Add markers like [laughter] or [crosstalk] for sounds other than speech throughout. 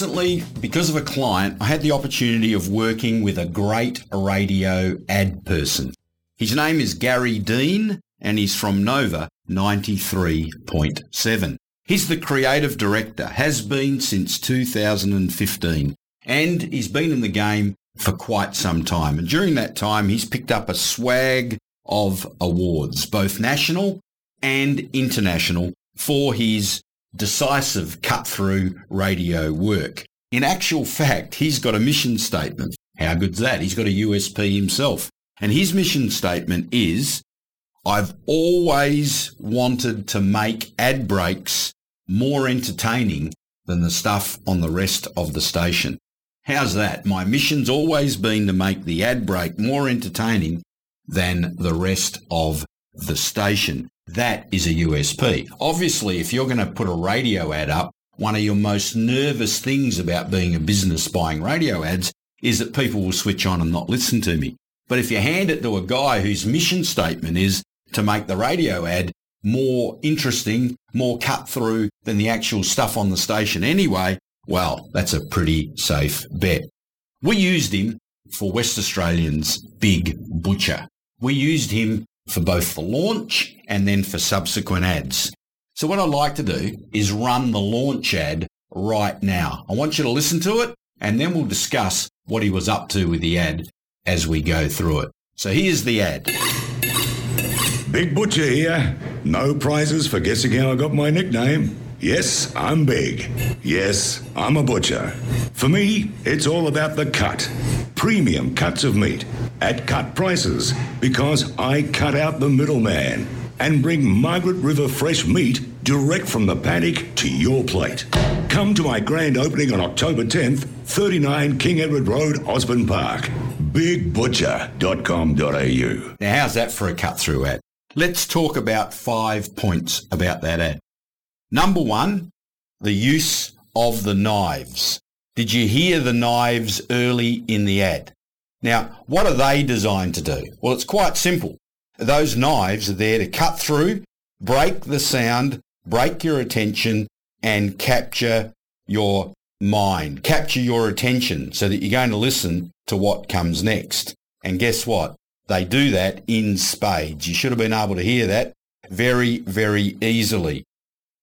Recently, because of a client, I had the opportunity of working with a great radio ad person. His name is Garry Dean and he's from Nova 93.7. He's the creative director, has been since 2015, and he's been in the game for quite some time. And during that time, he's picked up a swag of awards, both national and international, for his decisive cut-through radio work. In actual fact, he's got a mission statement. How good's that? He's got a USP himself. And his mission statement is, I've always wanted to make ad breaks more entertaining than the stuff on the rest of the station. How's that? My mission's always been to make the ad break more entertaining than the rest of the station. That is a USP. Obviously, if you're going to put a radio ad up, one of your most nervous things about being a business buying radio ads is that people will switch on and not listen to me. But if you hand it to a guy whose mission statement is to make the radio ad more interesting, more cut through than the actual stuff on the station anyway, well, that's a pretty safe bet. We used him for West Australians' big butcher. We used him for both the launch and then for subsequent ads. So what I'd like to do is run the launch ad right now. I want you to listen to it and then we'll discuss what he was up to with the ad as we go through it. So here's the ad. Big Butcher here. No prizes for guessing how I got my nickname. Yes, I'm big. Yes, I'm a butcher. For me, it's all about the cut. Premium cuts of meat at cut prices because I cut out the middleman and bring Margaret River fresh meat direct from the paddock to your plate. Come to my grand opening on October 10th, 39 King Edward Road, Osborne Park. BigButcher.com.au. Now, how's that for a cut through ad? Let's talk about five points about that ad. Number one, the use of the knives. Did you hear the knives early in the ad? Now, what are they designed to do? Well, it's quite simple. Those knives are there to cut through, break the sound, break your attention, and capture your mind, capture your attention so that you're going to listen to what comes next. And guess what? They do that in spades. You should have been able to hear that very, very easily.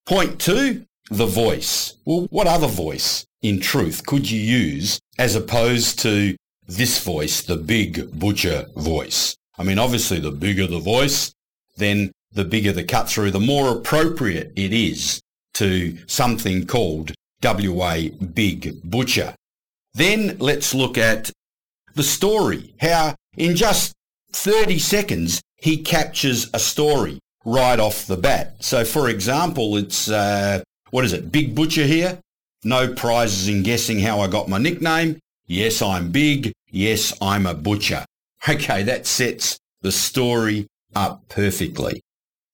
Point two, the voice. Well, what other voice, in truth, could you use as opposed to this voice, the big butcher voice? I mean, obviously, the bigger the voice, then the bigger the cut through, the more appropriate it is to something called WA Big Butcher. Then let's look at the story, how in just 30 seconds, he captures a story right off the bat. So, for example, it's, uh, what is it, Big Butcher here? No prizes in guessing how I got my nickname. Yes, I'm big. Yes, I'm a butcher. [laughs] Okay, that sets the story up perfectly.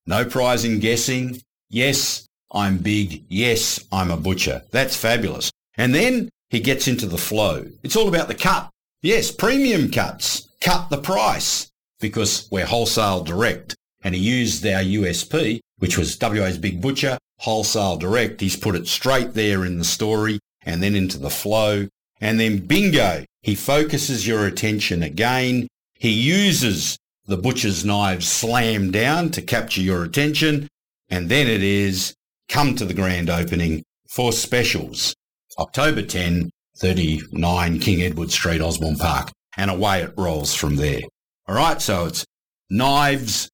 No prize in guessing. Yes, I'm big. Yes, I'm a butcher. That's fabulous. And then he gets into the flow. It's all about the cut. Yes, premium cuts. Cut the price because we're wholesale direct. And he used our USP, which was WA's Big Butcher, wholesale direct. He's put it straight there in the story and then into the flow. And then bingo, he focuses your attention again. He uses the butcher's knives slam down to capture your attention. And then it is come to the grand opening for specials. October 10, 39 King Edward Street, Osborne Park. And away it rolls from there. All right, so it's knives,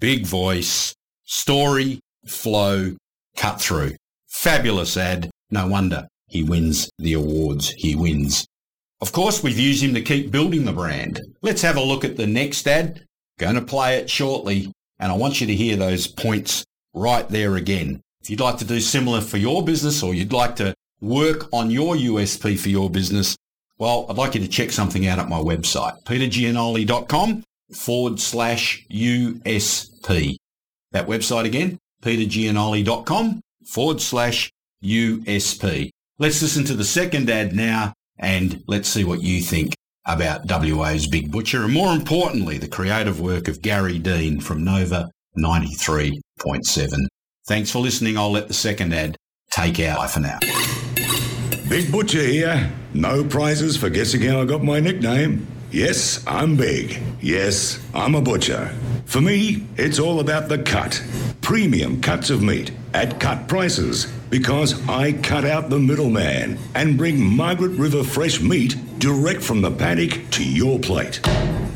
big voice, story, flow, cut through. Fabulous ad. No wonder he wins the awards he wins. Of course, we've used him to keep building the brand. Let's have a look at the next ad. Going to play it shortly, and I want you to hear those points right there again. If you'd like to do similar for your business or you'd like to work on your USP for your business, well, I'd like you to check something out at my website, petergianoli.com forward slash USP. That website again, petergianoli.com forward slash USP. Let's listen to the second ad now and let's see what you think about WA's Big Butcher and more importantly, the creative work of Garry Dean from Nova 93.7. Thanks for listening. I'll let the second ad take out for now. Big Butcher here. No prizes for guessing how I got my nickname. Yes, I'm big. Yes, I'm a butcher. For me, it's all about the cut. Premium cuts of meat at cut prices because I cut out the middleman and bring Margaret River fresh meat direct from the paddock to your plate.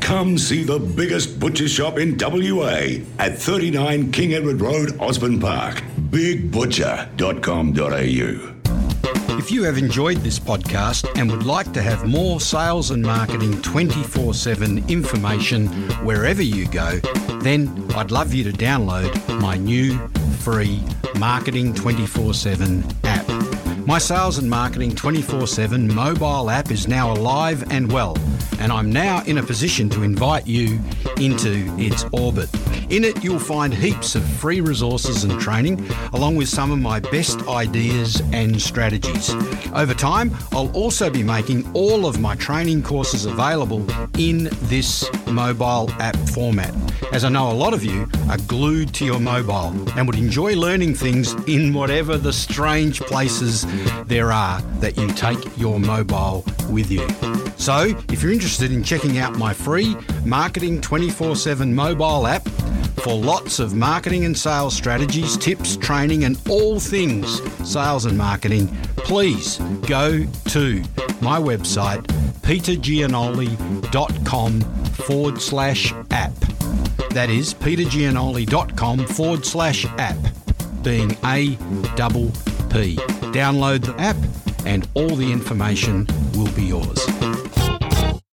Come see the biggest butcher shop in WA at 39 King Edward Road, Osborne Park. BigButcher.com.au. If you have enjoyed this podcast and would like to have more sales and marketing 24 7 information wherever you go, then I'd love you to download my new free Marketing 24 7 app. My Sales and Marketing 24 7 mobile app is now alive and well, and I'm now in a position to invite you into its orbit. In it, you'll find heaps of free resources and training, along with some of my best ideas and strategies. Over time, I'll also be making all of my training courses available in this mobile app format, as I know a lot of you are glued to your mobile and would enjoy learning things in whatever the strange places there are that you take your mobile with you. So, if you're interested in checking out my free Marketing 24 7 mobile app, for lots of marketing and sales strategies, tips, training, and all things sales and marketing, please go to my website, petergianoli.com forward slash app. That is petergianoli.com forward slash app, being A double P. Download the app and all the information will be yours.